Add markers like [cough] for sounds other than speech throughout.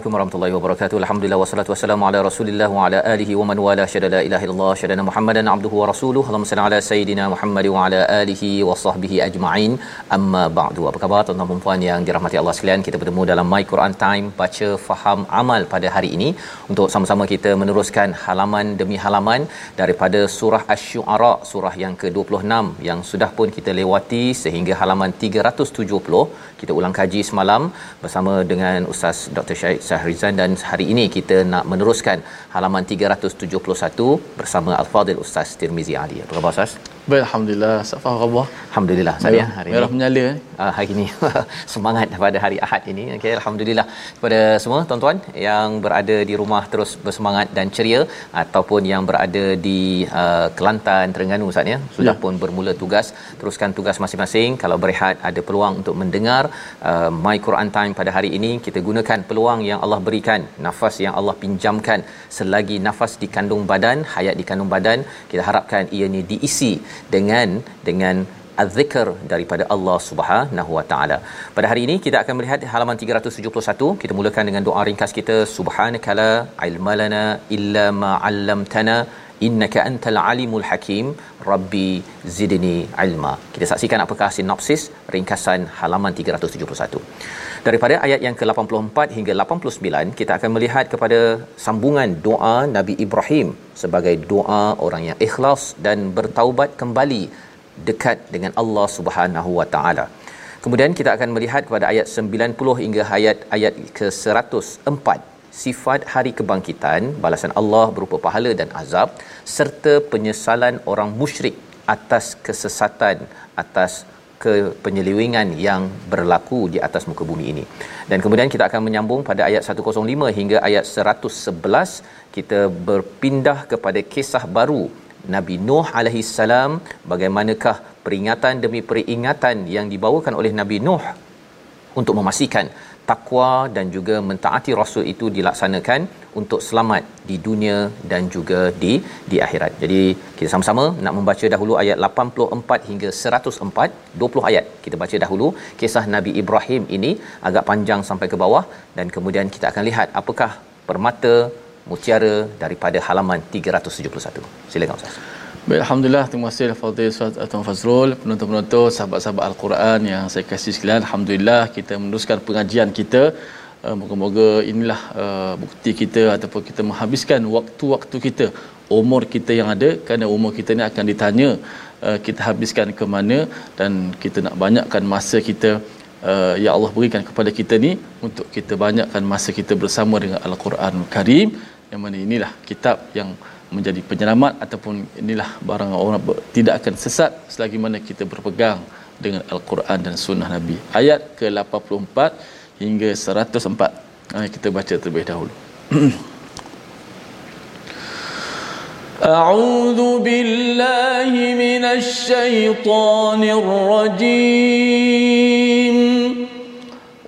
Assalamualaikum warahmatullahi wabarakatuh. Alhamdulillah wassalatu wassalamu ala Rasulillah wa ala alihi wa man wala syada la ilaha illallah syadana Muhammadan abduhu wa rasuluhu. Allahumma salli ala sayidina Muhammad wa ala alihi wa sahbihi ajma'in. Amma ba'du. Apa khabar tuan-tuan dan puan yang dirahmati Allah sekalian? Kita bertemu dalam My Quran Time baca faham amal pada hari ini untuk sama-sama kita meneruskan halaman demi halaman daripada surah Asy-Syu'ara surah yang ke-26 yang sudah pun kita lewati sehingga halaman 370. Kita ulang kaji semalam bersama dengan Ustaz Dr. Syed Sahrizan dan hari ini kita nak meneruskan halaman 371 bersama Al-Fadil Ustaz Tirmizi Ali. Apa khabar Ustaz? Baik, Alhamdulillah. Safah khabar. Alhamdulillah saya hari Merah ini. menyala. eh. Uh, hari ini [laughs] semangat pada hari Ahad ini. Okey, alhamdulillah kepada semua tuan-tuan yang berada di rumah terus bersemangat dan ceria ataupun yang berada di uh, Kelantan, Terengganu Ustaz ya. Sudah Ya. pun bermula tugas, teruskan tugas masing-masing. Kalau berehat ada peluang untuk mendengar uh, My Quran Time pada hari ini, kita gunakan peluang yang Allah berikan, nafas yang Allah pinjamkan selagi nafas di kandung badan, hayat di kandung badan, kita harapkan ia ni diisi dengan dengan az-zikr daripada Allah Subhanahu Wa Taala. Pada hari ini kita akan melihat halaman 371. Kita mulakan dengan doa ringkas kita subhanakala ilmalana illa ma 'allamtana innaka antal alimul hakim rabbi zidni ilma. Kita saksikan apakah sinopsis ringkasan halaman 371. Daripada ayat yang ke-84 hingga 89 kita akan melihat kepada sambungan doa Nabi Ibrahim sebagai doa orang yang ikhlas dan bertaubat kembali dekat dengan Allah Subhanahu Wa Taala. Kemudian kita akan melihat kepada ayat 90 hingga ayat ayat ke-104 sifat hari kebangkitan balasan Allah berupa pahala dan azab serta penyesalan orang musyrik atas kesesatan atas ke penyelewengan yang berlaku di atas muka bumi ini. Dan kemudian kita akan menyambung pada ayat 105 hingga ayat 111 kita berpindah kepada kisah baru Nabi Nuh alaihi salam bagaimanakah peringatan demi peringatan yang dibawakan oleh Nabi Nuh untuk memastikan takwa dan juga mentaati rasul itu dilaksanakan untuk selamat di dunia dan juga di di akhirat. Jadi kita sama-sama nak membaca dahulu ayat 84 hingga 104, 20 ayat. Kita baca dahulu kisah Nabi Ibrahim ini agak panjang sampai ke bawah dan kemudian kita akan lihat apakah permata mutiara daripada halaman 371. Silakan Ustaz. Baik, Alhamdulillah. Terima kasih Fadil Ustaz Tuan Fazrul, penonton-penonton, sahabat-sahabat Al-Quran yang saya kasih sekalian. Alhamdulillah kita meneruskan pengajian kita. Uh, moga-moga inilah uh, bukti kita ataupun kita menghabiskan waktu-waktu kita, umur kita yang ada kerana umur kita ni akan ditanya uh, kita habiskan ke mana dan kita nak banyakkan masa kita uh, yang Allah berikan kepada kita ni untuk kita banyakkan masa kita bersama dengan Al-Quran Karim yang mana inilah kitab yang menjadi penyelamat ataupun inilah barang orang ber, tidak akan sesat selagi mana kita berpegang dengan Al-Quran dan Sunnah Nabi. Ayat ke-84 hingga 104. Mari kita baca terlebih dahulu. [clears throat] أعوذ بالله من الشيطان الرجيم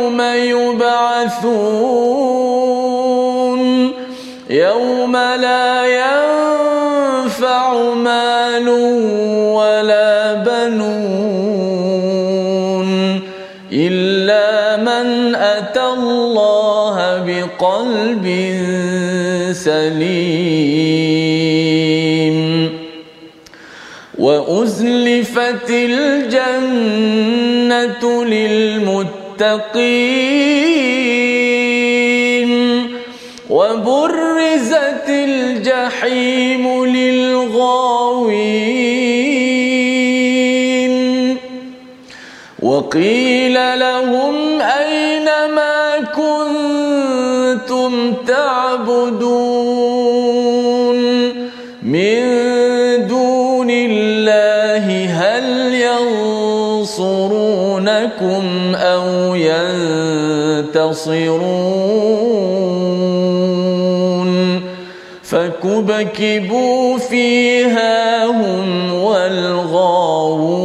يوم يبعثون. يوم لا ينفع مال ولا بنون إلا من أتى الله بقلب سليم. وأزلفت الجنة للمتقين. وبرزت الجحيم للغاوين وقيل لهم أين ما كنتم تعبدون من دون الله هل ينصرونكم أو ينتصرون فكبكبوا فيها هم والغاوون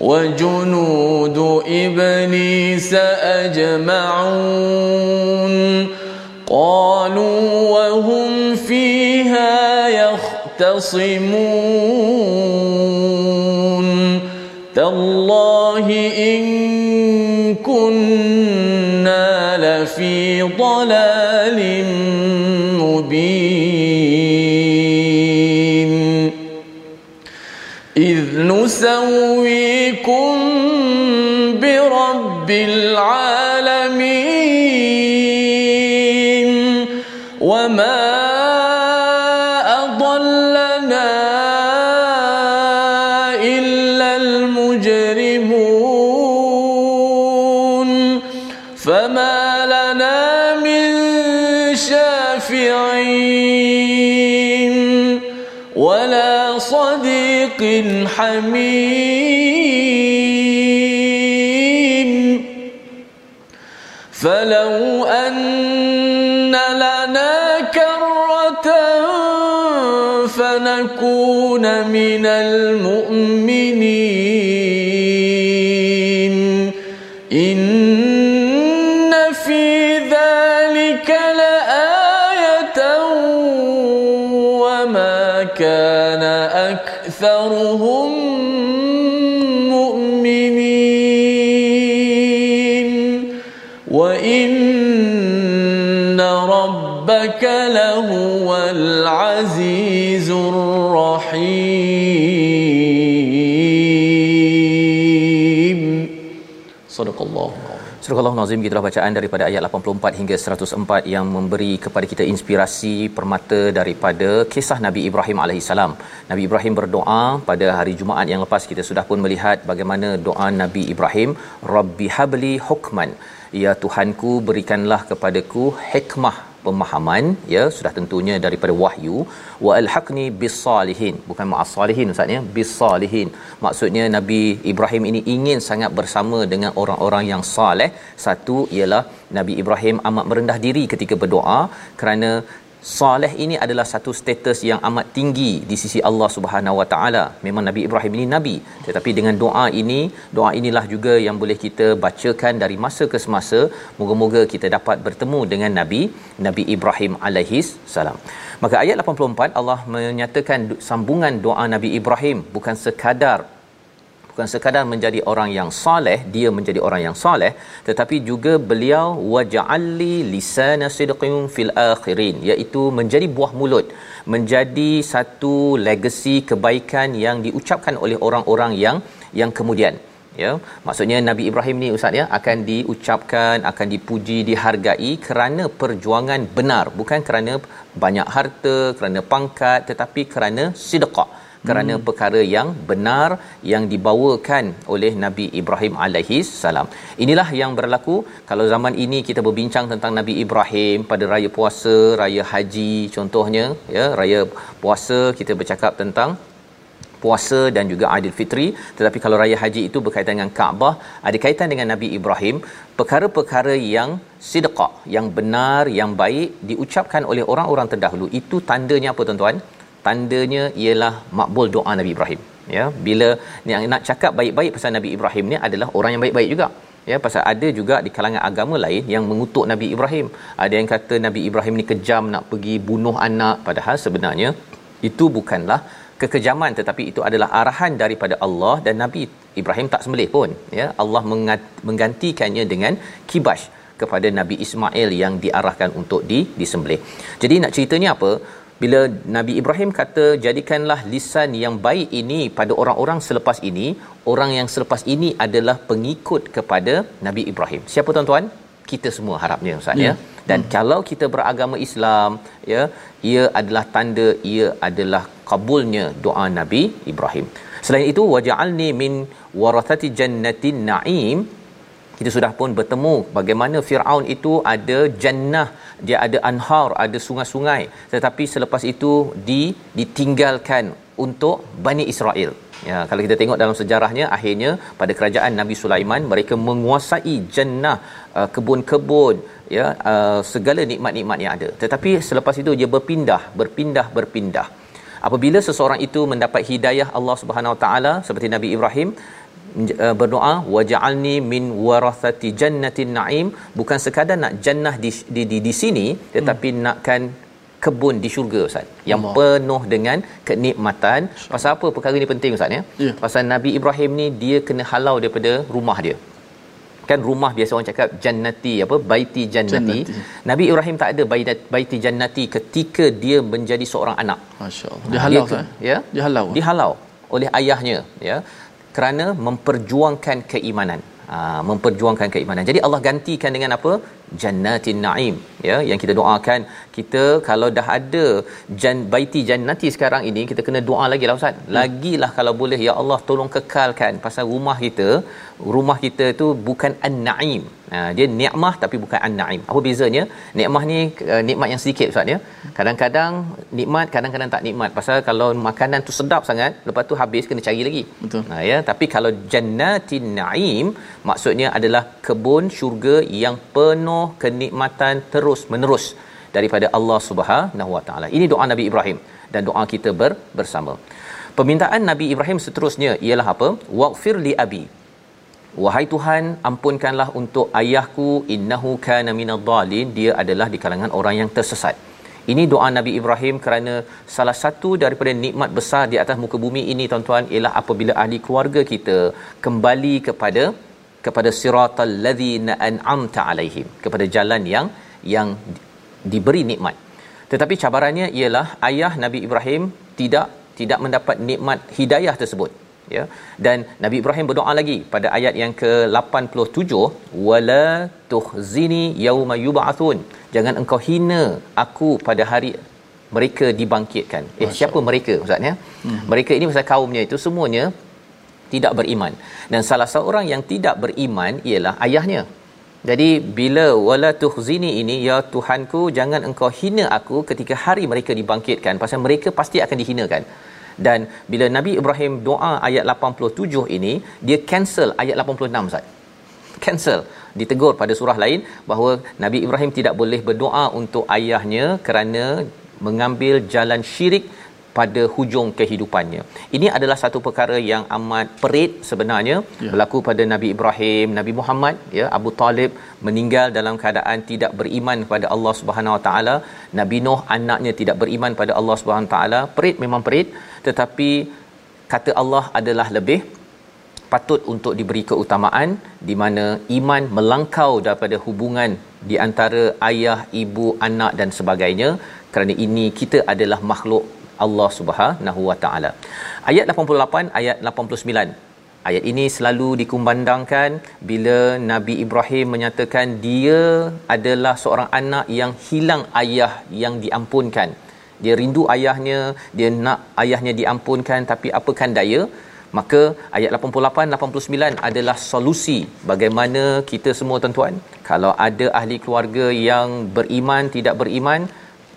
وجنود إبليس أجمعون قالوا وهم فيها يختصمون تالله إن كنا لفي ضلال مبين. إذ نسويكم برب العالمين. حميم. فلو أن لنا كرة فنكون من المؤمنين. أكثرهم مؤمنين. وإن ربك لهو العزيز الرحيم. صدق الله. Surah Nazim kita bacaan daripada ayat 84 hingga 104 yang memberi kepada kita inspirasi permata daripada kisah Nabi Ibrahim alaihissalam. Nabi Ibrahim berdoa pada hari Jumaat yang lepas kita sudah pun melihat bagaimana doa Nabi Ibrahim, Rabbi habli hukman. Ya Tuhanku berikanlah kepadaku hikmah pemahaman ya sudah tentunya daripada wahyu. Wa alhaqni bisalihin bukan ma'as salihin ustaz ya. Bisalihin maksudnya nabi Ibrahim ini ingin sangat bersama dengan orang-orang yang saleh. Satu ialah nabi Ibrahim amat merendah diri ketika berdoa. Kerana Saleh ini adalah satu status yang amat tinggi di sisi Allah Subhanahu Wa Taala. Memang Nabi Ibrahim ini nabi, tetapi dengan doa ini, doa inilah juga yang boleh kita bacakan dari masa ke semasa. Moga-moga kita dapat bertemu dengan Nabi Nabi Ibrahim alaihis salam. Maka ayat 84 Allah menyatakan sambungan doa Nabi Ibrahim bukan sekadar bukan sekadar menjadi orang yang soleh dia menjadi orang yang soleh tetapi juga beliau waja'alli lisana sidqin fil akhirin iaitu menjadi buah mulut menjadi satu legasi kebaikan yang diucapkan oleh orang-orang yang yang kemudian. Ya maksudnya Nabi Ibrahim ni ustaz ya akan diucapkan akan dipuji dihargai kerana perjuangan benar. Bukan kerana banyak harta kerana pangkat tetapi kerana sedekah kerana hmm. perkara yang benar yang dibawakan oleh Nabi Ibrahim alaihi salam. Inilah yang berlaku kalau zaman ini kita berbincang tentang Nabi Ibrahim pada raya puasa, raya haji contohnya ya, raya puasa kita bercakap tentang puasa dan juga Aidilfitri tetapi kalau raya haji itu berkaitan dengan Kaabah ada kaitan dengan Nabi Ibrahim perkara-perkara yang sidqah yang benar yang baik diucapkan oleh orang-orang terdahulu itu tandanya apa tuan-tuan tandanya ialah makbul doa Nabi Ibrahim. Ya bila ni nak cakap baik-baik pasal Nabi Ibrahim ni adalah orang yang baik-baik juga. Ya pasal ada juga di kalangan agama lain yang mengutuk Nabi Ibrahim. Ada yang kata Nabi Ibrahim ni kejam nak pergi bunuh anak. Padahal sebenarnya itu bukanlah kekejaman tetapi itu adalah arahan daripada Allah dan Nabi Ibrahim tak sembelih pun. Ya Allah menggantikannya dengan kibash kepada Nabi Ismail yang diarahkan untuk di disembelih. Jadi nak ceritanya apa? Bila Nabi Ibrahim kata jadikanlah lisan yang baik ini pada orang-orang selepas ini, orang yang selepas ini adalah pengikut kepada Nabi Ibrahim. Siapa tuan-tuan? Kita semua harapnya Ustaz ya. ya. Dan hmm. kalau kita beragama Islam ya, ia adalah tanda ia adalah kabulnya doa Nabi Ibrahim. Selain itu waja'alni min warathati jannatin na'im kita sudah pun bertemu bagaimana Firaun itu ada jannah dia ada anhar ada sungai-sungai. Tetapi selepas itu di ditinggalkan untuk Bani Israel. Ya kalau kita tengok dalam sejarahnya akhirnya pada kerajaan Nabi Sulaiman mereka menguasai jannah uh, kebun-kebun ya uh, segala nikmat-nikmat yang ada. Tetapi selepas itu dia berpindah berpindah berpindah. Apabila seseorang itu mendapat hidayah Allah Subhanahu Wa Taala seperti Nabi Ibrahim berdoa waj'alni min warathati jannatin na'im. Bukan sekadar nak jannah di di di, di sini tetapi hmm. nakkan kebun di syurga ustaz yang Allah. penuh dengan kenikmatan. Pasal apa? Perkara ini penting ustaz ya? Yeah. pasal Nabi Ibrahim ni dia kena halau daripada rumah dia. Kan rumah biasa orang cakap jannati apa? Baiti jannati. jannati. Nabi Ibrahim tak ada baiti jannati ketika dia menjadi seorang anak. Masyaallah dia halau dia, ya? Dia halau. Dihalau oleh ayahnya ya kerana memperjuangkan keimanan. Ha, memperjuangkan keimanan. Jadi Allah gantikan dengan apa jannatin naim ya yang kita doakan. Kita kalau dah ada jan baiti jannati sekarang ini kita kena doa lagi lah ustaz. Hmm. lagilah kalau boleh ya Allah tolong kekalkan pasal rumah kita. Rumah kita tu bukan an-naim. Ha, dia nikmah tapi bukan an-naim. Apa bezanya? Nikmah ni uh, nikmat yang sedikit ustaz ya. Kadang-kadang nikmat kadang-kadang tak nikmat. Pasal kalau makanan tu sedap sangat lepas tu habis kena cari lagi. Betul. Ha, ya. Tapi kalau jannatin naim maksudnya adalah kebun syurga yang penuh kenikmatan terus menerus daripada Allah Subhanahu Wa Taala. Ini doa Nabi Ibrahim dan doa kita ber, bersama. Permintaan Nabi Ibrahim seterusnya ialah apa? Waqfir li abi. Wahai Tuhan, ampunkanlah untuk ayahku innahu kana minadh-dhalin. Dia adalah di kalangan orang yang tersesat. Ini doa Nabi Ibrahim kerana salah satu daripada nikmat besar di atas muka bumi ini tuan-tuan ialah apabila ahli keluarga kita kembali kepada kepada siratal ladzina an'amta alaihim kepada jalan yang yang diberi nikmat. Tetapi cabarannya ialah ayah Nabi Ibrahim tidak tidak mendapat nikmat hidayah tersebut ya. Dan Nabi Ibrahim berdoa lagi pada ayat yang ke-87 wala tuhzini yauma yub'atsun jangan engkau hina aku pada hari mereka dibangkitkan. Eh Masya siapa Allah. mereka ustaz ya? Hmm. mereka ini pasal kaumnya itu semuanya tidak beriman. Dan salah seorang yang tidak beriman ialah ayahnya. Jadi bila wala tuhzini ini ya Tuhanku jangan engkau hina aku ketika hari mereka dibangkitkan. Pasal mereka pasti akan dihinakan. Dan bila Nabi Ibrahim doa ayat 87 ini dia cancel ayat 86 Ustaz. Cancel. Ditegur pada surah lain bahawa Nabi Ibrahim tidak boleh berdoa untuk ayahnya kerana mengambil jalan syirik pada hujung kehidupannya. Ini adalah satu perkara yang amat perit sebenarnya ya. berlaku pada Nabi Ibrahim, Nabi Muhammad, ya Abu Talib meninggal dalam keadaan tidak beriman kepada Allah Subhanahu Wa Taala. Nabi Nuh anaknya tidak beriman pada Allah Subhanahu Wa Taala. Perit memang perit, tetapi kata Allah adalah lebih patut untuk diberi keutamaan di mana iman melangkau daripada hubungan di antara ayah, ibu, anak dan sebagainya kerana ini kita adalah makhluk Allah Subhanahu Wa Taala. Ayat 88 ayat 89. Ayat ini selalu dikumandangkan bila Nabi Ibrahim menyatakan dia adalah seorang anak yang hilang ayah yang diampunkan. dia rindu ayahnya dia nak ayahnya diampunkan tapi apakan daya maka ayat 88 89 adalah solusi bagaimana kita semua tuan-tuan kalau ada ahli keluarga yang beriman tidak beriman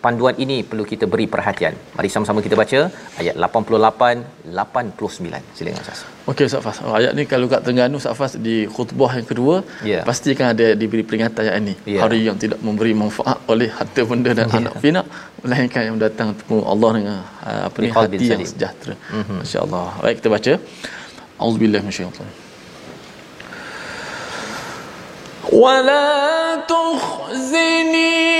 panduan ini perlu kita beri perhatian. Mari sama-sama kita baca ayat 88 89. Silakan Ustaz. Okey Ustaz Fas. Oh, ayat ni kalau kat Terengganu Ustaz Fas di khutbah yang kedua yeah. pasti kan ada diberi peringatan ayat ini. Yeah. Hari yang tidak memberi manfaat oleh harta benda dan yeah. anak pinak melainkan yang datang temu Allah dengan uh, apa ni hati yang sejahtera. Mm-hmm. Masya-Allah. Baik kita baca. Auzubillahi minasyaitanir ولا تخزني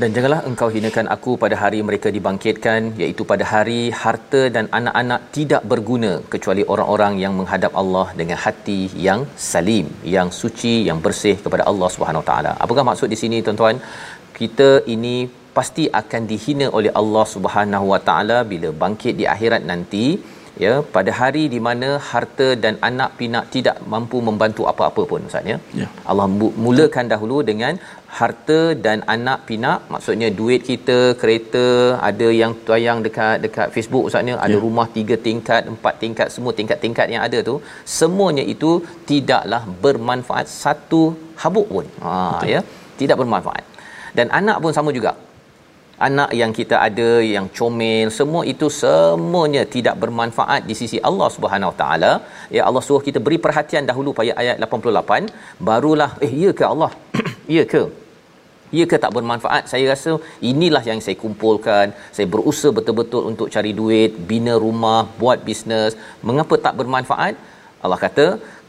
Dan janganlah engkau hinakan aku pada hari mereka dibangkitkan iaitu pada hari harta dan anak-anak tidak berguna kecuali orang-orang yang menghadap Allah dengan hati yang salim, yang suci, yang bersih kepada Allah Subhanahu Wa Taala. Apakah maksud di sini tuan-tuan? Kita ini pasti akan dihina oleh Allah Subhanahu Wa Taala bila bangkit di akhirat nanti ya pada hari di mana harta dan anak pinak tidak mampu membantu apa-apa pun ustaz ya. ya. Allah mulakan dahulu dengan harta dan anak pinak maksudnya duit kita kereta ada yang tayang dekat dekat Facebook ustaz ya ada ya. rumah tiga tingkat empat tingkat semua tingkat-tingkat yang ada tu semuanya itu tidaklah bermanfaat satu habuk pun ha Betul. ya tidak bermanfaat dan anak pun sama juga anak yang kita ada yang comel semua itu semuanya tidak bermanfaat di sisi Allah Subhanahu Wa Taala. Ya Allah suruh kita beri perhatian dahulu pada ayat 88 barulah eh ya ke Allah? [clears throat] Ya ke? Ya ke tak bermanfaat? Saya rasa inilah yang saya kumpulkan. Saya berusaha betul-betul untuk cari duit bina rumah buat bisnes. Mengapa tak bermanfaat? Allah kata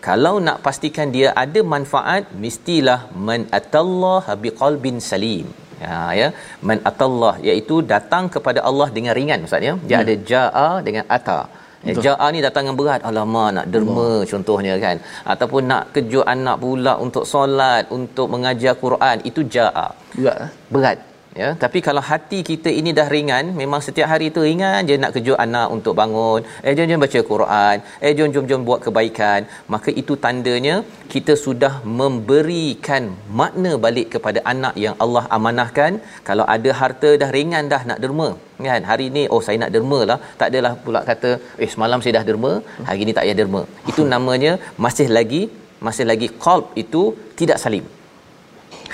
kalau nak pastikan dia ada manfaat mestilah man atallaha biqalbin salim Ya ya man atallah iaitu datang kepada Allah dengan ringan ustaz ya. Dia ya. ada jaa dengan ata. Ya, jaa ni datang dengan berat. Alamak nak derma Allah. contohnya kan. Ataupun nak kejut anak pula untuk solat, untuk mengajar Quran, itu jaa. Berat. Eh? Berat ya tapi kalau hati kita ini dah ringan memang setiap hari tu ringan je nak kejut anak untuk bangun. Eh jom jom baca Quran. Eh jom jom jom buat kebaikan. Maka itu tandanya kita sudah memberikan makna balik kepada anak yang Allah amanahkan. Kalau ada harta dah ringan dah nak derma kan? Hari ni oh saya nak derma lah. Tak adalah pula kata eh semalam saya dah derma hari ni tak payah derma. Itu namanya masih lagi masih lagi qalb itu tidak salim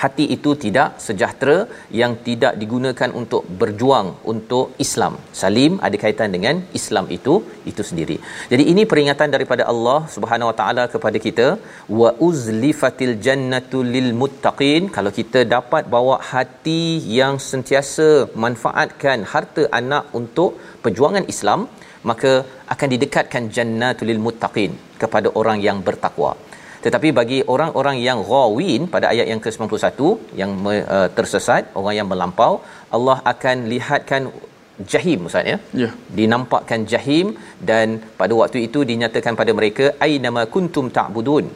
hati itu tidak sejahtera yang tidak digunakan untuk berjuang untuk Islam. Salim ada kaitan dengan Islam itu itu sendiri. Jadi ini peringatan daripada Allah Subhanahu Wa Taala kepada kita wa uzlifatil jannatu lil muttaqin kalau kita dapat bawa hati yang sentiasa manfaatkan harta anak untuk perjuangan Islam maka akan didekatkan jannatul lil muttaqin kepada orang yang bertakwa tetapi bagi orang-orang yang ghawin pada ayat yang ke-91 yang uh, tersesat orang yang melampau Allah akan lihatkan jahim ustaz ya? Yeah. dinampakkan jahim dan pada waktu itu dinyatakan pada mereka ainama kuntum ta'budun.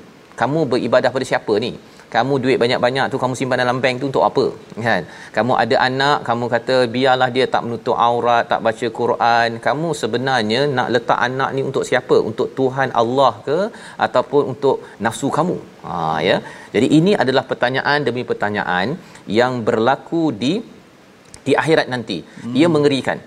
Kamu beribadah pada siapa ni kamu duit banyak-banyak tu kamu simpan dalam bank tu untuk apa? Kan? Kamu ada anak kamu kata biarlah dia tak menutup aurat tak baca Quran. Kamu sebenarnya nak letak anak ni untuk siapa? Untuk Tuhan Allah ke? Ataupun untuk nafsu kamu? Ha ya. Jadi ini adalah pertanyaan demi pertanyaan yang berlaku di di akhirat nanti. Hmm. ia mengerikan.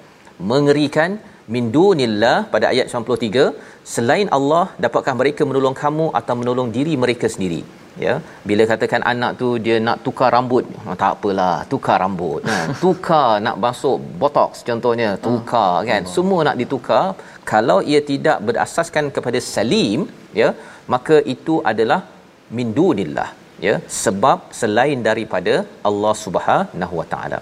Mengerikan min dunillah pada ayat 93 selain Allah dapatkah mereka menolong kamu atau menolong diri mereka sendiri? Ya bila katakan anak tu dia nak tukar rambut oh, tak apalah tukar rambut. Ha [laughs] tukar nak masuk botox contohnya tukar uh, kan? Uh. semua nak ditukar. Kalau ia tidak berasaskan kepada salim ya maka itu adalah min dunillah ya sebab selain daripada Allah Subhanahu wa taala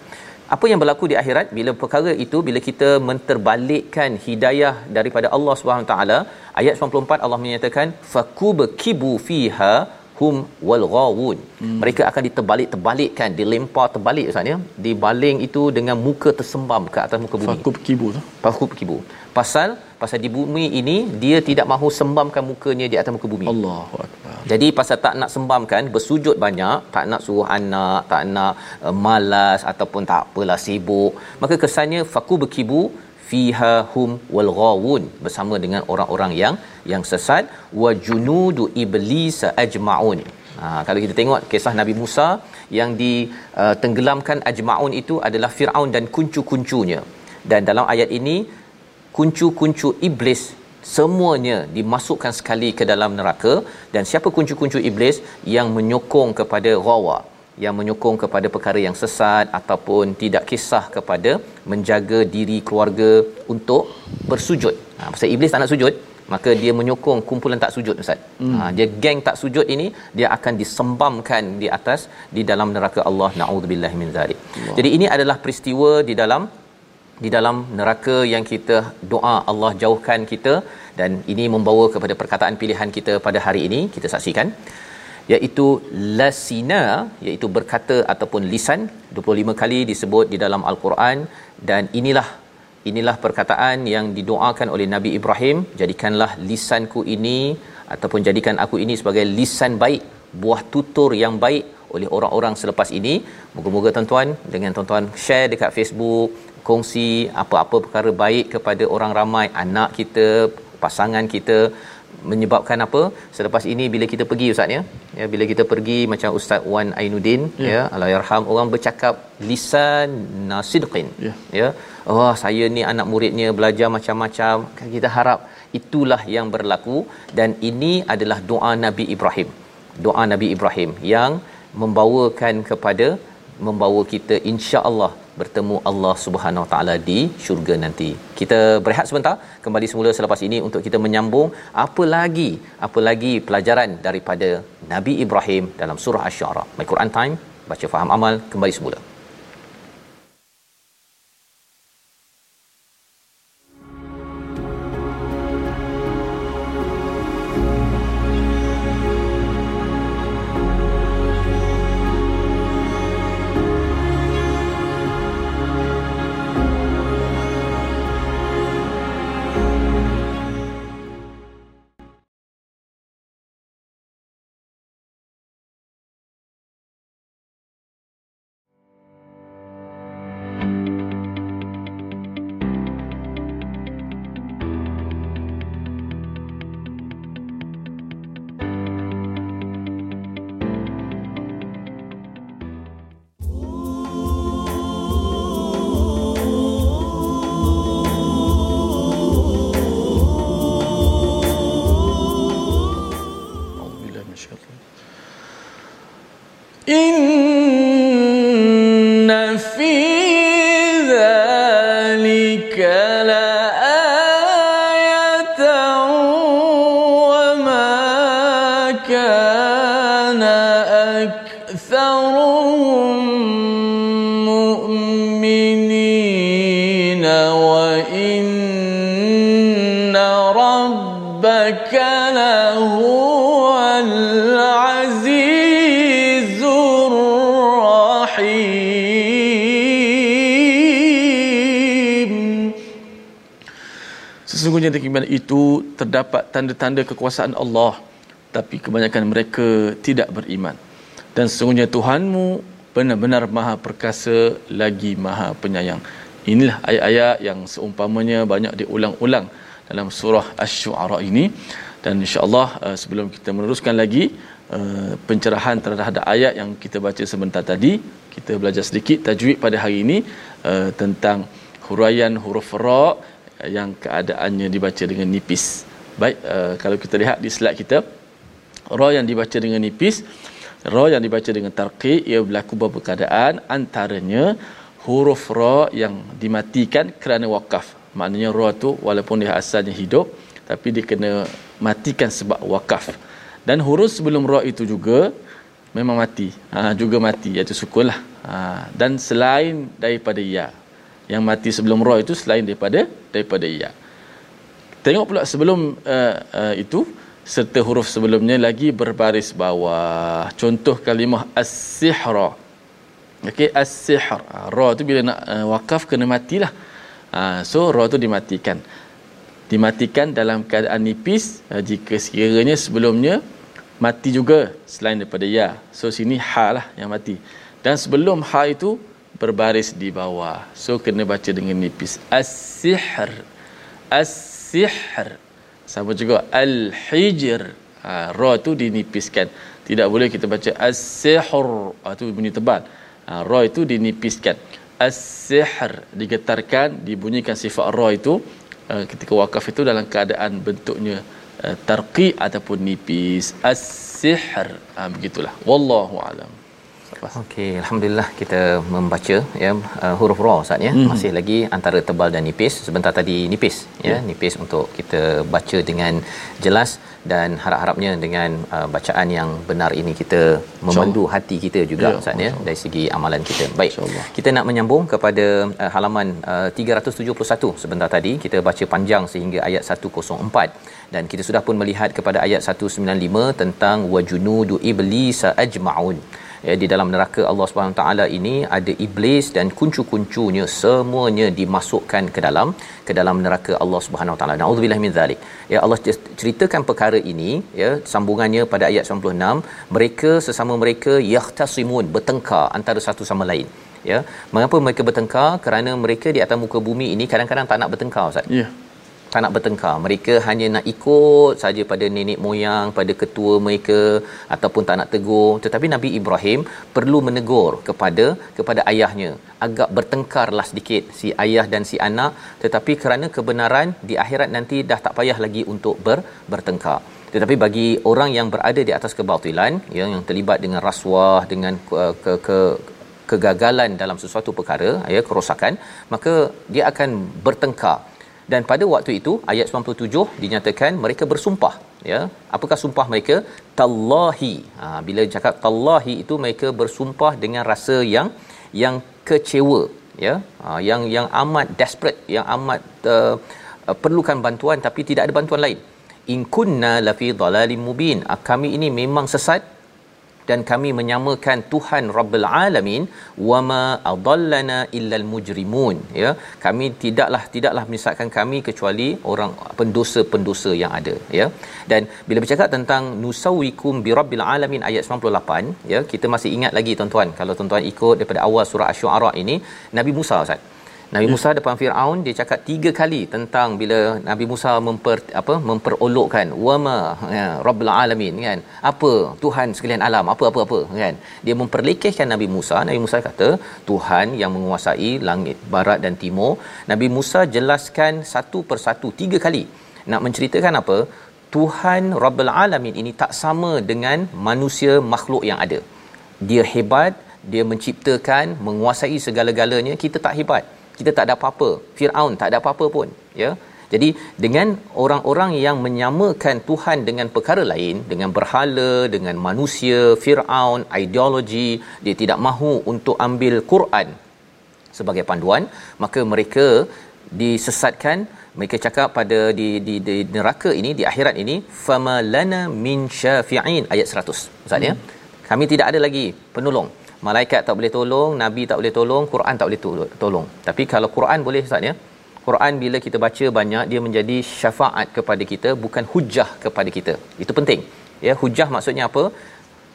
apa yang berlaku di akhirat? Bila perkara itu bila kita menterbalikkan hidayah daripada Allah Subhanahu taala ayat 94 Allah menyatakan fakubkibu fiha hum wal ghawun. Hmm. mereka akan diterbalik-terbalikkan dilempar terbalik ustaz ya dibaling itu dengan muka tersembam ke atas muka bumi. Fakub kibu tu. Fakub kibu. Pasal pasal di bumi ini dia tidak mahu sembamkan mukanya di atas muka bumi. Allahu akbar. Jadi pasal tak nak sembamkan bersujud banyak tak nak suruh anak tak nak uh, malas ataupun tak apalah sibuk maka kesannya fakub kibu fiha hum wal ghawun bersama dengan orang-orang yang yang sesat. Wa junudu iblis ajmaun. Ha, kalau kita tengok kisah Nabi Musa yang ditenggelamkan uh, ajmaun itu adalah Firaun dan kuncu-kuncunya. Dan dalam ayat ini kuncu-kuncu iblis semuanya dimasukkan sekali ke dalam neraka. Dan siapa kuncu-kuncu iblis? Yang menyokong kepada ghawa yang menyokong kepada perkara yang sesat ataupun tidak kisah kepada menjaga diri keluarga untuk bersujud. Ha pasal iblis tak nak sujud, maka dia menyokong kumpulan tak sujud ustaz. Hmm. Ha dia geng tak sujud ini dia akan disembamkan di atas di dalam neraka Allah naudzubillahi min zalik. Jadi ini adalah peristiwa di dalam di dalam neraka yang kita doa Allah jauhkan kita dan ini membawa kepada perkataan pilihan kita pada hari ini kita saksikan iaitu lasina iaitu berkata ataupun lisan 25 kali disebut di dalam al-Quran. Dan inilah inilah perkataan yang didoakan oleh Nabi Ibrahim jadikanlah lisanku ini ataupun jadikan aku ini sebagai lisan baik buah tutur yang baik oleh orang-orang selepas ini. Moga-moga tuan-tuan dengan tuan-tuan share dekat Facebook kongsi apa-apa perkara baik kepada orang ramai anak kita pasangan kita menyebabkan apa? Selepas ini bila kita pergi ustaz ya? Ya bila kita pergi macam ustaz Wan Ainuddin ya, ya allahyarham orang bercakap lisan nasidqin ya. ya? Oh saya ni anak muridnya belajar macam-macam. Kita harap itulah yang berlaku. Dan ini adalah doa Nabi Ibrahim. Doa Nabi Ibrahim yang membawakan kepada membawa kita insya-Allah bertemu Allah Subhanahu Wa Taala di syurga nanti. Kita berehat sebentar, kembali semula selepas ini untuk kita menyambung apa lagi, apa lagi pelajaran daripada Nabi Ibrahim dalam surah Asy-Syu'ara. My Quran Time, baca faham amal kembali semula. Itu terdapat tanda-tanda kekuasaan Allah tapi kebanyakan mereka tidak beriman. Dan sesungguhnya Tuhanmu benar-benar maha perkasa lagi maha penyayang. Inilah ayat-ayat yang seumpamanya banyak diulang-ulang dalam surah Asy-Syu'ara ini dan insya-Allah uh, sebelum kita meneruskan lagi uh, pencerahan terhadap ayat yang kita baca sebentar tadi, kita belajar sedikit tajwid pada hari ini uh, tentang huraian huruf ra yang keadaannya dibaca dengan nipis. Baik, uh, kalau kita lihat di slide kita, ra yang dibaca dengan nipis, ra yang dibaca dengan tarqiq ia berlaku beberapa keadaan antaranya huruf ra yang dimatikan kerana wakaf. Maknanya ra tu walaupun dia asalnya hidup tapi dia kena matikan sebab wakaf. Dan huruf sebelum ra itu juga memang mati. Ha, juga mati iaitu sukunlah. Ha, dan selain daripada ya yang mati sebelum roh itu selain daripada daripada ia. Tengok pula sebelum uh, uh, itu serta huruf sebelumnya lagi berbaris bawah. Contoh kalimah as-sihra okey as-sihr. Ha, ra tu bila nak uh, wakaf kena matilah. Ha, so ra tu dimatikan. Dimatikan dalam keadaan nipis uh, jika sekiranya sebelumnya mati juga selain daripada ya so sini ha lah yang mati. Dan sebelum ha itu berbaris di bawah. So kena baca dengan nipis. As-sihr. As-sihr. Sama juga al-hijr. Ha, ra tu dinipiskan. Tidak boleh kita baca as-sihr. Ha, tu bunyi tebal. Ha, ra itu dinipiskan. As-sihr. Digetarkan dibunyikan sifat ra itu uh, ketika wakaf itu dalam keadaan bentuknya uh, tarqi ataupun nipis. As-sihr. Ha, begitulah. Wallahu alam Okey, alhamdulillah kita membaca ya uh, huruf ra Ustaz ya. Mm-hmm. Masih lagi antara tebal dan nipis. Sebentar tadi nipis ya, yeah. nipis untuk kita baca dengan jelas dan harap-harapnya dengan uh, bacaan yang benar ini kita memandu hati kita juga yeah. Ustaz ya dari segi amalan kita. Baik. Kita nak menyambung kepada uh, halaman uh, 371 sebentar tadi kita baca panjang sehingga ayat 104 dan kita sudah pun melihat kepada ayat 195 tentang wajunudu iblis ajmaun ya di dalam neraka Allah Subhanahu taala ini ada iblis dan kuncu-kuncunya semuanya dimasukkan ke dalam ke dalam neraka Allah Subhanahu taala. Nauzubillah min zalik. Ya Allah ceritakan perkara ini ya sambungannya pada ayat 96 mereka sesama mereka yahtasimun bertengkar antara satu sama lain. Ya. Mengapa mereka bertengkar? Kerana mereka di atas muka bumi ini kadang-kadang tak nak bertengkar Ustaz. Ya. Yeah tak nak bertengkar. Mereka hanya nak ikut saja pada nenek moyang, pada ketua mereka ataupun tak nak tegur. Tetapi Nabi Ibrahim perlu menegur kepada kepada ayahnya. Agak bertengkarlah sedikit si ayah dan si anak, tetapi kerana kebenaran di akhirat nanti dah tak payah lagi untuk ber, bertengkar. Tetapi bagi orang yang berada di atas kebatilan, ya, yang terlibat dengan rasuah, dengan uh, ke, ke kegagalan dalam sesuatu perkara, ya, kerosakan, maka dia akan bertengkar dan pada waktu itu ayat 97 dinyatakan mereka bersumpah ya. Apakah sumpah mereka? Tallahi. Ha, bila cakap tallahi itu mereka bersumpah dengan rasa yang yang kecewa ya. Ha, yang yang amat desperate yang amat uh, perlukan bantuan tapi tidak ada bantuan lain. In kunna lafi dhalalim mubin. Ha, kami ini memang sesat dan kami menyamakan Tuhan Rabbul Alamin wama adallana illal mujrimun. Ya kami tidaklah tidaklah misalkan kami kecuali orang pendosa-pendosa yang ada ya. Dan bila bercakap tentang nusawikum bi rabbil alamin ayat 98 ya kita masih ingat lagi tuan-tuan kalau tuan-tuan ikut daripada awal surah asy-syu'ara ini Nabi Musa Ustaz Nabi ya. Musa depan Firaun dia cakap tiga kali tentang bila Nabi Musa memper apa memperolokkan wama ya rabbul alamin kan. Apa? Tuhan sekalian alam apa apa apa kan. Dia memperlekehkan Nabi Musa. Nabi Musa kata Tuhan yang menguasai langit barat dan timur. Nabi Musa jelaskan satu persatu tiga kali. Nak menceritakan apa? Tuhan Rabbul Alamin ini tak sama dengan manusia makhluk yang ada. Dia hebat, dia menciptakan, menguasai segala-galanya, kita tak hebat kita tak ada apa-apa. Firaun tak ada apa-apa pun ya. Jadi dengan orang-orang yang menyamakan Tuhan dengan perkara lain dengan berhala dengan manusia Firaun ideologi dia tidak mahu untuk ambil Quran sebagai panduan maka mereka disesatkan mereka cakap pada di di di neraka ini di akhirat ini famalana min syafi'in ayat 100 ustaz ya. Hmm. kami tidak ada lagi penolong malaikat tak boleh tolong nabi tak boleh tolong Quran tak boleh tolong. Tapi kalau Quran boleh ustaz ya Quran bila kita baca banyak dia menjadi syafaat kepada kita bukan hujah kepada kita. Itu penting. Ya hujah maksudnya apa?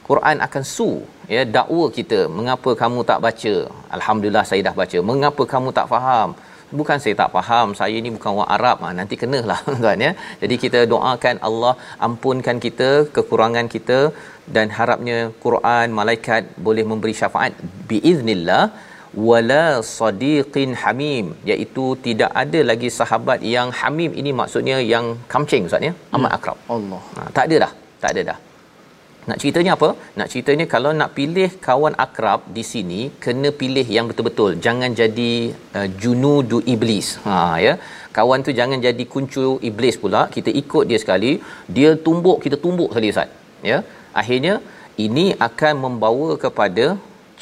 Quran akan su ya dakwa kita mengapa kamu tak baca? Alhamdulillah saya dah baca. Mengapa kamu tak faham? Bukan saya tak faham saya ni bukan orang Arab. Ha, nanti kenalah [laughs] tuan ya. Jadi kita doakan Allah ampunkan kita kekurangan kita dan harapnya Quran malaikat boleh memberi syafaat biiznillah wala sadiqin hamim iaitu tidak ada lagi sahabat yang hamim ini maksudnya yang kamcing ustaz ya amat hmm. akrab Allah ha, tak ada dah tak ada dah nak ceritanya apa? Nak ceritanya kalau nak pilih kawan akrab di sini kena pilih yang betul-betul. Jangan jadi uh, junudu iblis. Ha ya. Kawan tu jangan jadi kuncu iblis pula. Kita ikut dia sekali, dia tumbuk, kita tumbuk sekali Ustaz. Ya. Akhirnya ini akan membawa kepada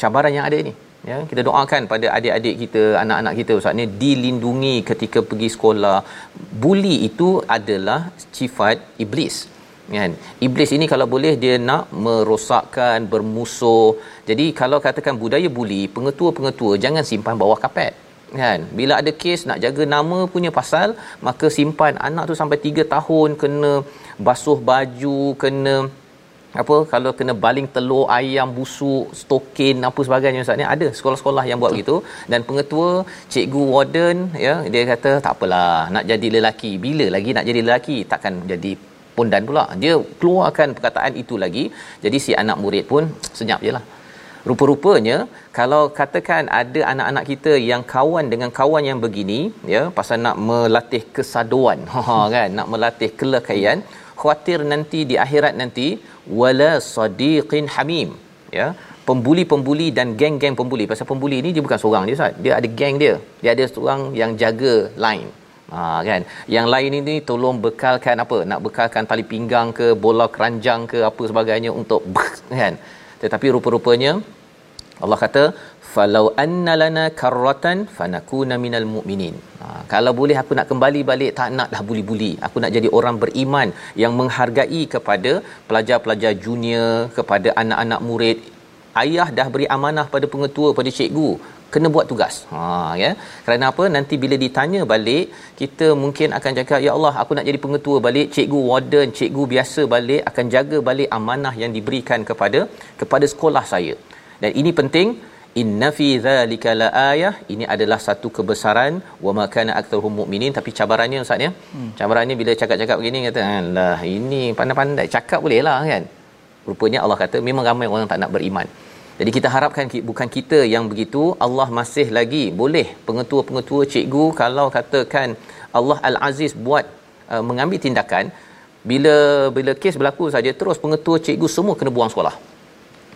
cabaran yang ada ni. Ya, kita doakan pada adik-adik kita, anak-anak kita Ustaz ni dilindungi ketika pergi sekolah. Buli itu adalah sifat iblis. Kan? Iblis ini kalau boleh dia nak merosakkan bermusuh. Jadi kalau katakan budaya buli pengetua-pengetua jangan simpan bawah kapet. Kan? Bila ada kes nak jaga nama punya pasal maka simpan anak tu sampai 3 tahun kena basuh baju kena apa kalau kena baling telur ayam busuk stokin apa sebagainya ustaz ni ada sekolah-sekolah yang buat begitu. Dan pengetua cikgu warden ya dia kata tak apalah nak jadi lelaki. Bila lagi nak jadi lelaki takkan jadi pondan pula. Dia keluarkan perkataan itu lagi. Jadi si anak murid pun senyap je lah. Rupa-rupanya kalau katakan ada anak-anak kita yang kawan dengan kawan yang begini ya pasal nak melatih kesaduan. [laughs] Ha kan? Nak melatih kelekaian khawatir nanti di akhirat nanti wala sadiqin hamim. Ya? Pembuli-pembuli dan geng-geng pembuli. Pasal pembuli ni dia bukan seorang dia Ustaz. Dia ada geng dia. Dia ada seorang yang jaga line ha kan? Yang lain ini tolong bekalkan apa? Nak bekalkan tali pinggang ke bola keranjang ke apa sebagainya untuk [laughs] kan? Tetapi rupa-rupanya Allah kata falau anna lana karratan fanakuna minal mu'minin ha, kalau boleh aku nak kembali balik tak nak dah buli-buli aku nak jadi orang beriman yang menghargai kepada pelajar-pelajar junior kepada anak-anak murid ayah dah beri amanah pada pengetua pada cikgu kena buat tugas. Ha ya. Kerana apa? Nanti bila ditanya balik, kita mungkin akan cakap, "Ya Allah, aku nak jadi pengetua balik, cikgu warden, cikgu biasa balik akan jaga balik amanah yang diberikan kepada kepada sekolah saya." Dan ini penting inna fi zalika laayah ini adalah satu kebesaran. Wa ma kana aktsaruhum mu'minin. Tapi cabarannya ustaz ya? Hmm. cabarannya bila cakap-cakap begini kata alah ini pandai-pandai. Cakap boleh lah kan? Rupanya Allah kata memang ramai orang tak nak beriman. Jadi kita harapkan bukan kita yang begitu. Allah masih lagi boleh pengetua-pengetua cikgu kalau katakan Allah Al-Aziz buat uh, mengambil tindakan bila bila kes berlaku saja terus pengetua cikgu semua kena buang sekolah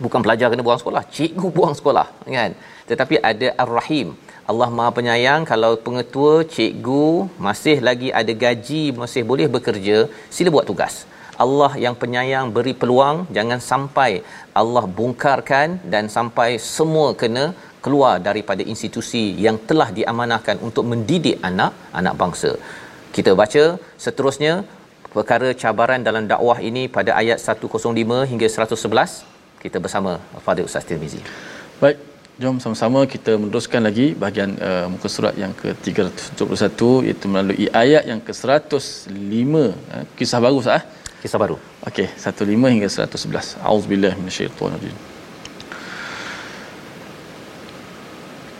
bukan pelajar kena buang sekolah cikgu [laughs] buang sekolah kan? Tetapi ada ar-rahim. Allah Maha Penyayang kalau pengetua cikgu masih lagi ada gaji masih boleh bekerja sila buat tugas. Allah yang penyayang beri peluang jangan sampai Allah bongkarkan dan sampai semua kena keluar daripada institusi yang telah diamanahkan untuk mendidik anak anak bangsa. Kita baca seterusnya perkara cabaran dalam dakwah ini pada ayat 105 hingga 111 kita bersama Fadil Ustaz Tirmizi. Baik, jom sama-sama kita meneruskan lagi bahagian uh, muka surat yang ke-371 iaitu melalui ayat yang ke-105 uh, kisah baru Ustaz. Eh? Kisah baru. Okey, 105 hingga 111. Auzubillahi minasyaitonir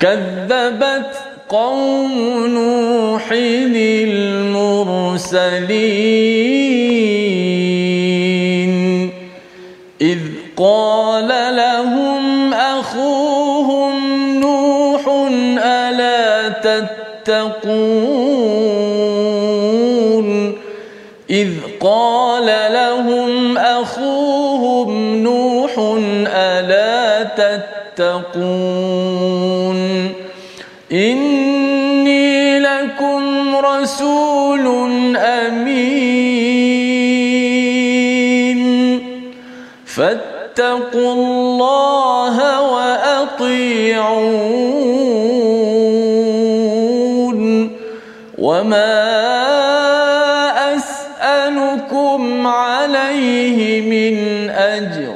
كذبت قوم نوح المرسلين قال لهم أخوهم نوح ألا تتقون؟ إذ قال لهم أخوهم نوح ألا تتقون؟ فاتقوا الله وأطيعون. وما أسألكم عليه من أجر.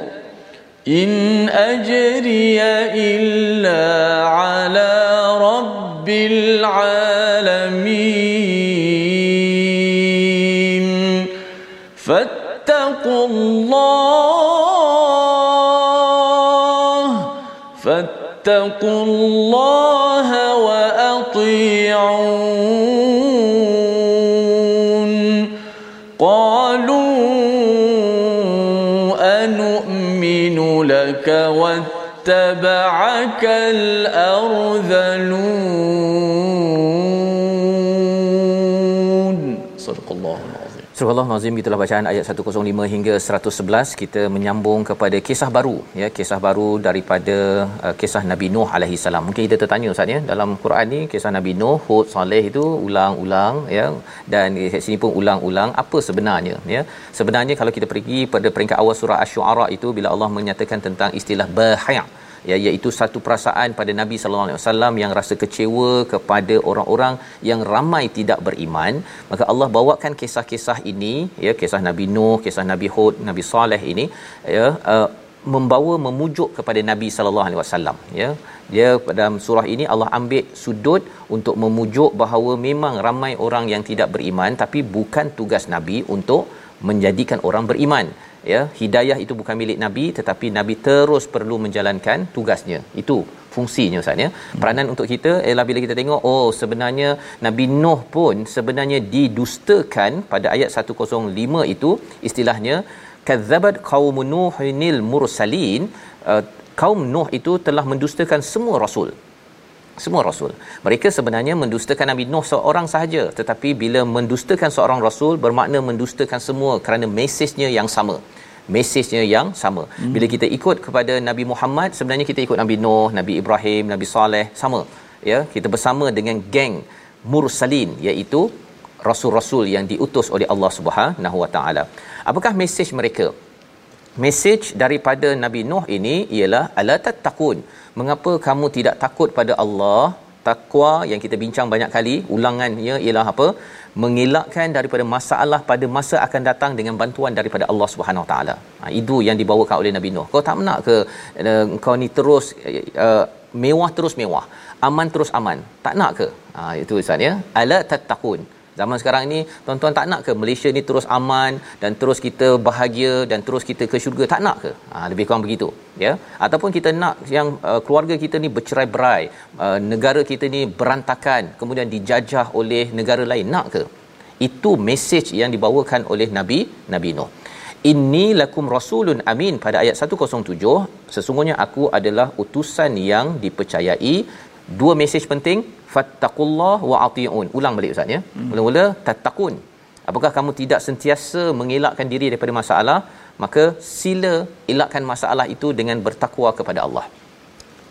إن أجري إلا على فاتقوا الله وأطيعون. قالوا أنؤمن لك واتبعك الأرذلون. صدق الله العظيم. Surah Allah Nazim itulah bacaan ayat 105 hingga 111 kita menyambung kepada kisah baru ya kisah baru daripada uh, kisah Nabi Nuh alaihi salam. Mungkin kita tertanya ustaz ya dalam Quran ni kisah Nabi Nuh, Hud, Saleh itu ulang-ulang ya dan di sini pun ulang-ulang apa sebenarnya ya. Sebenarnya kalau kita pergi pada peringkat awal surah Asy-Syu'ara itu bila Allah menyatakan tentang istilah bahaya ya iaitu satu perasaan pada Nabi sallallahu alaihi wasallam yang rasa kecewa kepada orang-orang yang ramai tidak beriman. Maka Allah bawakan kisah-kisah ini ya kisah Nabi Nuh kisah Nabi Hud Nabi Saleh ini ya uh, membawa memujuk kepada Nabi sallallahu alaihi wasallam ya. Dia dalam surah ini Allah ambil sudut untuk memujuk bahawa memang ramai orang yang tidak beriman tapi bukan tugas nabi untuk menjadikan orang beriman ya hidayah itu bukan milik nabi tetapi nabi terus perlu menjalankan tugasnya. Itu fungsinya ustaz ya. Peranan untuk kita ialah bila kita tengok oh sebenarnya nabi nuh pun sebenarnya didustakan pada ayat 105 itu istilahnya kadzabat qaum nuhinil mursalin. Uh, kaum Nuh itu telah mendustakan semua rasul semua rasul. Mereka sebenarnya mendustakan Nabi Nuh seorang sahaja. Tetapi bila mendustakan seorang rasul bermakna mendustakan semua kerana mesejnya yang sama. Mesejnya yang sama. Hmm. bila kita ikut kepada Nabi Muhammad sebenarnya kita ikut Nabi Nuh Nabi Ibrahim Nabi Saleh sama. Ya kita bersama dengan geng mursalin iaitu rasul-rasul yang diutus oleh Allah Subhanahu Wa Taala. Apakah mesej mereka Mesej daripada Nabi Nuh ini ialah ala tattaqun. Mengapa kamu tidak takut pada Allah? Takwa yang kita bincang banyak kali, ulangannya ialah apa? Mengelakkan daripada masalah pada masa akan datang dengan bantuan daripada Allah Subhanahu taala. Ha, itu yang dibawakan oleh Nabi Nuh. Kau tak nak ke uh, kau ni terus uh, mewah terus mewah, aman terus aman? Tak nak ke? Ha, itu ustaz ya. Ala tattaqun. Zaman sekarang ni tuan-tuan tak nak ke Malaysia ni terus aman dan terus kita bahagia dan terus kita ke syurga tak nak ke? Ha, lebih kurang begitu, ya. Ataupun kita nak yang uh, keluarga kita ni bercerai-berai, uh, negara kita ni berantakan, kemudian dijajah oleh negara lain, nak ke? Itu mesej yang dibawakan oleh Nabi Nabi Nuh. Inni lakum rasulun amin pada ayat 107 sesungguhnya aku adalah utusan yang dipercayai dua mesej penting fattaqullah wa atiun. Ulang balik ustaz ya. Hmm. mula-mula tattaqun. Apakah kamu tidak sentiasa mengelakkan diri daripada masalah maka sila elakkan masalah itu dengan bertakwa kepada Allah.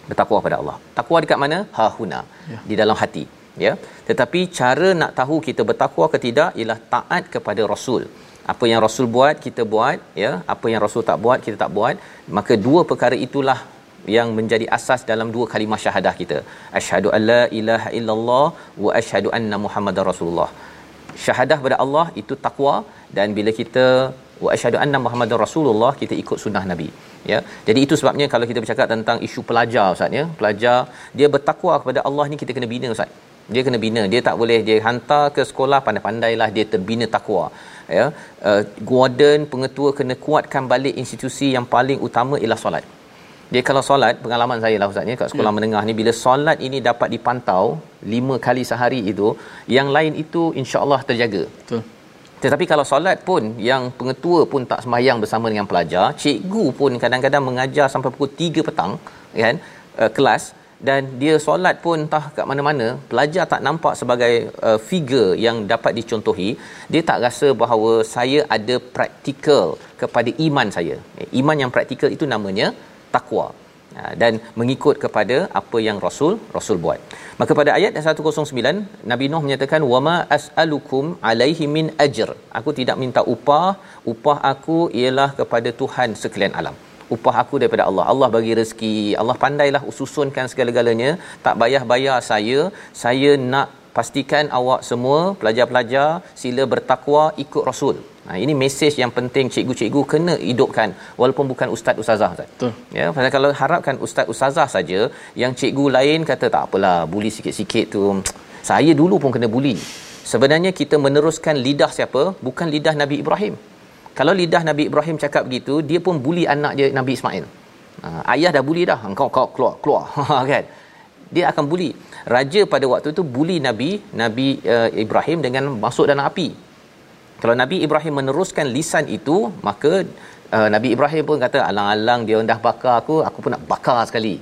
Bertakwa kepada Allah. Takwa dekat mana? Ha huna. Ya. di dalam hati ya. Tetapi cara nak tahu kita bertakwa ke tidak ialah taat kepada rasul. Apa yang rasul buat kita buat ya. Apa yang rasul tak buat kita tak buat. Maka dua perkara itulah yang menjadi asas dalam dua kalimah syahadah kita. Asyhadu alla ilaha illallah wa asyhadu anna muhammadar rasulullah. Syahadah kepada Allah itu takwa dan bila kita wa asyhadu anna muhammadar rasulullah kita ikut sunnah nabi ya. Jadi itu sebabnya kalau kita bercakap tentang isu pelajar ustaz ya. Pelajar dia bertakwa kepada Allah ni kita kena bina ustaz. Dia kena bina. Dia tak boleh dia hantar ke sekolah pandai-pandailah dia terbina takwa ya. Uh, warden pengetua kena kuatkan balik institusi yang paling utama ialah solat dia kalau solat pengalaman saya lah ustaz ni kat sekolah ya. menengah ni bila solat ini dapat dipantau lima kali sehari itu yang lain itu insya-Allah terjaga. Betul. Tetapi kalau solat pun yang pengetua pun tak sembahyang bersama dengan pelajar cikgu pun kadang-kadang mengajar sampai pukul 3 petang kan uh, kelas dan dia solat pun entah kat mana-mana pelajar tak nampak sebagai uh, figure yang dapat dicontohi dia tak rasa bahawa saya ada praktikal kepada iman saya. Eh, iman yang praktikal itu namanya takwa ha, dan mengikut kepada apa yang rasul rasul buat. Maka pada ayat 109 Nabi Nuh menyatakan wama as'alukum alaihi min ajr. Aku tidak minta upah. Upah aku ialah kepada Tuhan sekalian alam. Upah aku daripada Allah. Allah bagi rezeki. Allah pandailah ususunkan segala-galanya. Tak bayar-bayar saya. Saya nak pastikan awak semua pelajar-pelajar sila bertakwa ikut rasul Ha, ini mesej yang penting cikgu-cikgu kena hidupkan walaupun bukan ustaz ustazah ustaz. Betul. Ya, pasal kalau harapkan ustaz ustazah saja yang cikgu lain kata tak apalah buli sikit-sikit tu. Saya dulu pun kena buli. Sebenarnya kita meneruskan lidah siapa? Bukan lidah Nabi Ibrahim. Kalau lidah Nabi Ibrahim cakap begitu, dia pun buli anak dia Nabi Ismail. Ha, ayah dah buli dah. Engkau kau keluar keluar [laughs] kan. Dia akan buli. Raja pada waktu itu buli Nabi Nabi uh, Ibrahim dengan masuk dalam api kalau Nabi Ibrahim meneruskan lisan itu maka uh, Nabi Ibrahim pun kata alang-alang dia dah bakar aku aku pun nak bakar sekali.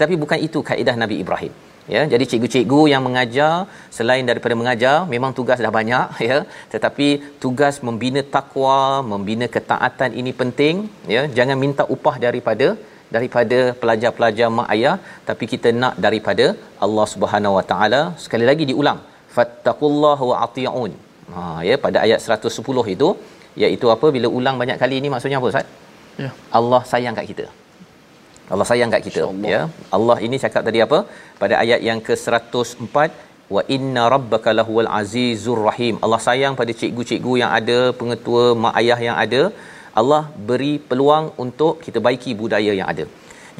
Tapi bukan itu kaedah Nabi Ibrahim ya. Jadi cikgu-cikgu yang mengajar selain daripada mengajar memang tugas dah banyak [laughs] ya. Tetapi tugas membina takwa membina ketaatan ini penting ya. Jangan minta upah daripada daripada pelajar-pelajar mak ayah tapi kita nak daripada Allah Subhanahu Wa Taala. Sekali lagi diulang fattaqullaha wa ati'un Ha ya pada ayat 110 itu iaitu apa? Bila ulang banyak kali ini maksudnya apa Ustaz? Ya. Allah sayang kat kita. Allah sayang kat kita ya. Allah ini cakap tadi apa? Pada ayat yang ke-104 wa inna rabbaka lahuwal azizur rahim. Allah sayang pada cikgu-cikgu yang ada pengetua mak ayah yang ada. Allah beri peluang untuk kita baiki budaya yang ada.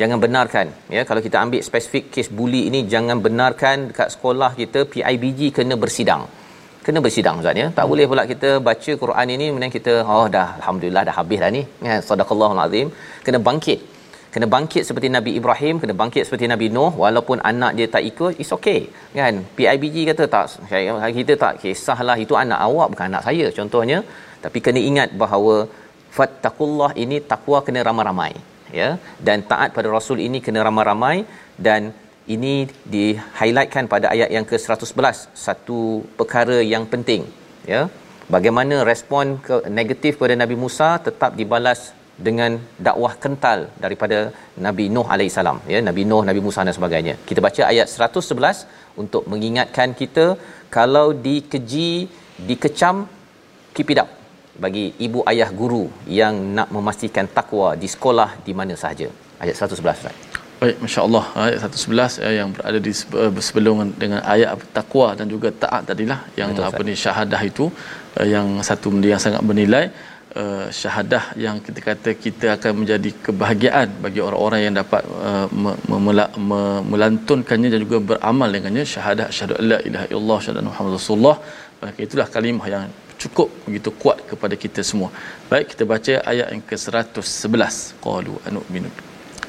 Jangan benarkan ya. Kalau kita ambil spesifik kes buli ini jangan benarkan dekat sekolah kita PIBG kena bersidang kena bersidang ustaz ya. Tak boleh pula kita baca Quran ini kemudian kita oh dah alhamdulillah dah habis dah ni. Ya sadaqallahul azim kena bangkit. Kena bangkit seperti Nabi Ibrahim kena bangkit seperti Nabi Nuh walaupun anak dia tak ikut it's okay kan? PIBG kata tak saya kita tak kisahlah itu anak awak bukan anak saya contohnya. Tapi kena ingat bahawa fattaqullah ini takwa kena ramai-ramai ya? Dan taat pada rasul ini kena ramai-ramai dan ini di highlightkan pada ayat yang ke-111 satu perkara yang penting ya. Bagaimana respon ke negatif pada Nabi Musa tetap dibalas dengan dakwah kental daripada Nabi Nuh alaihissalam ya. Nabi Nuh Nabi Musa dan sebagainya. Kita baca ayat 111 untuk mengingatkan kita kalau dikeji dikecam up. Bagi ibu ayah guru yang nak memastikan takwa di sekolah di mana sahaja. Ayat 111 Ustaz Baik, Masya Allah ayat 111 ya, yang berada di sebelum dengan ayat takwa dan juga taat tadilah yang Betul, apa ni syahadah itu uh, yang satu benda yang sangat bernilai uh, syahadah yang kita kata kita akan menjadi kebahagiaan bagi orang-orang yang dapat uh, melantunkannya dan juga beramal dengannya syahadah syahadu alla ilaha illallah syahadu muhammad rasulullah maka itulah kalimah yang cukup begitu kuat kepada kita semua. Baik kita baca ayat yang ke-111. Qalu anu'minu.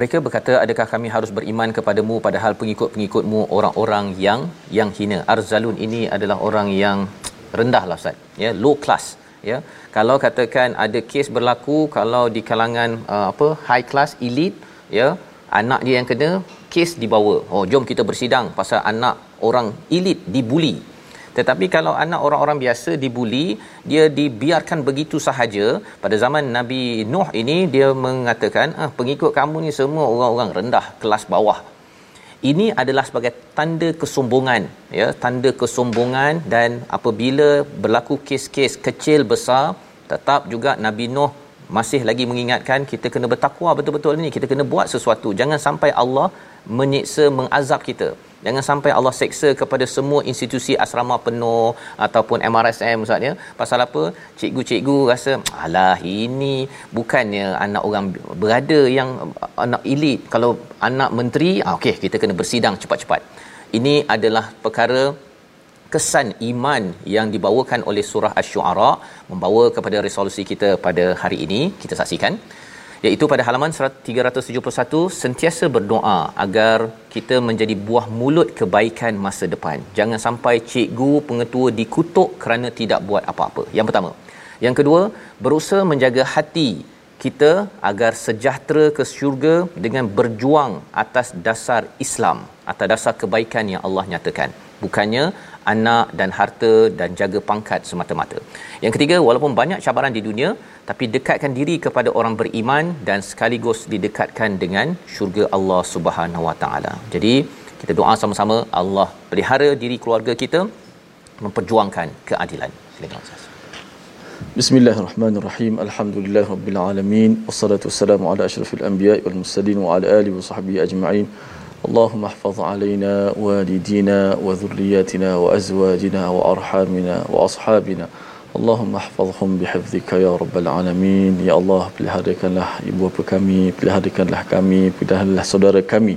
mereka berkata adakah kami harus beriman kepadamu padahal pengikut-pengikutmu orang-orang yang yang hina? Arzalun ini adalah orang yang rendah lah ustaz. Ya low class. Ya kalau katakan ada kes berlaku kalau di kalangan uh, apa high class elite ya anak dia yang kena kes dibawa. Oh jom kita bersidang pasal anak orang elite dibuli tetapi kalau anak orang-orang biasa dibuli dia dibiarkan begitu sahaja. Pada zaman Nabi Nuh ini dia mengatakan ah pengikut kamu ni semua orang-orang rendah kelas bawah. Ini adalah sebagai tanda kesombongan ya tanda kesombongan dan apabila berlaku kes-kes kecil besar tetap juga Nabi Nuh masih lagi mengingatkan kita kena bertakwa betul-betul ni kita kena buat sesuatu jangan sampai Allah menyiksa mengazab kita Jangan sampai Allah seksa kepada semua institusi asrama penuh ataupun MRSM Ustaz ya. Pasal apa? Cikgu-cikgu rasa alah ini bukannya anak orang berada yang anak elit. Kalau anak menteri, ah, okey kita kena bersidang cepat-cepat. Ini adalah perkara kesan iman yang dibawakan oleh surah asy-syu'ara membawa kepada resolusi kita pada hari ini kita saksikan iaitu pada halaman 371 sentiasa berdoa agar kita menjadi buah mulut kebaikan masa depan. Jangan sampai cikgu pengetua dikutuk kerana tidak buat apa-apa. Yang pertama. Yang kedua, berusaha menjaga hati kita agar sejahtera ke syurga dengan berjuang atas dasar Islam, atas dasar kebaikan yang Allah nyatakan. Bukannya anak dan harta dan jaga pangkat semata-mata. Yang ketiga, walaupun banyak cabaran di dunia, tapi dekatkan diri kepada orang beriman dan sekaligus didekatkan dengan syurga Allah Subhanahu Wa Taala. Jadi, kita doa sama-sama Allah pelihara diri keluarga kita memperjuangkan keadilan. Silakan Ustaz. Bismillahirrahmanirrahim. Alhamdulillahirabbil alamin. Wassalatu wassalamu ala asyrafil anbiya'i wal mursalin wa ala alihi wa sahbihi ajma'in. اللهم احفظ علينا والدينا وذرياتنا وازواجنا وارحامنا واصحابنا اللهم احفظهم بحفظك يا رب العالمين يا الله peliharakanlah ibu bapa kami peliharakanlah kami peliharakanlah saudara kami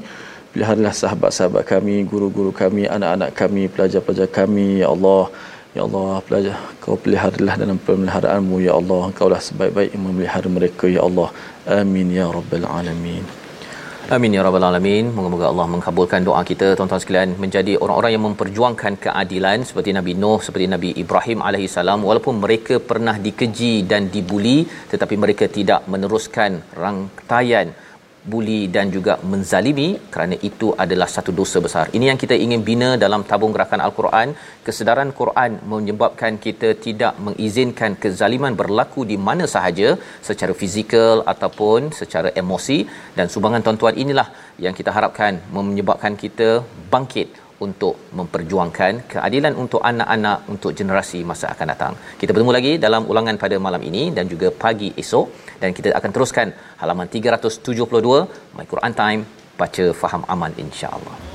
peliharakanlah sahabat-sahabat kami guru-guru kami anak-anak kami pelajar-pelajar kami ya Allah Ya Allah, pelajar, kau peliharalah dalam pemeliharaanmu, Ya Allah. Engkaulah sebaik-baik yang memelihara mereka, Ya Allah. Amin, Ya Rabbal Alamin. Amin ya rabbal alamin. Moga-moga Allah mengabulkan doa kita tuan-tuan sekalian menjadi orang-orang yang memperjuangkan keadilan seperti Nabi Nuh, seperti Nabi Ibrahim alaihi salam walaupun mereka pernah dikeji dan dibuli tetapi mereka tidak meneruskan rangkaian buli dan juga menzalimi kerana itu adalah satu dosa besar. Ini yang kita ingin bina dalam tabung gerakan Al-Quran. Kesedaran Quran menyebabkan kita tidak mengizinkan kezaliman berlaku di mana sahaja secara fizikal ataupun secara emosi dan sumbangan tuan-tuan inilah yang kita harapkan menyebabkan kita bangkit untuk memperjuangkan keadilan untuk anak-anak untuk generasi masa akan datang. Kita bertemu lagi dalam ulangan pada malam ini dan juga pagi esok dan kita akan teruskan halaman 372 My Quran Time baca faham aman insya-Allah.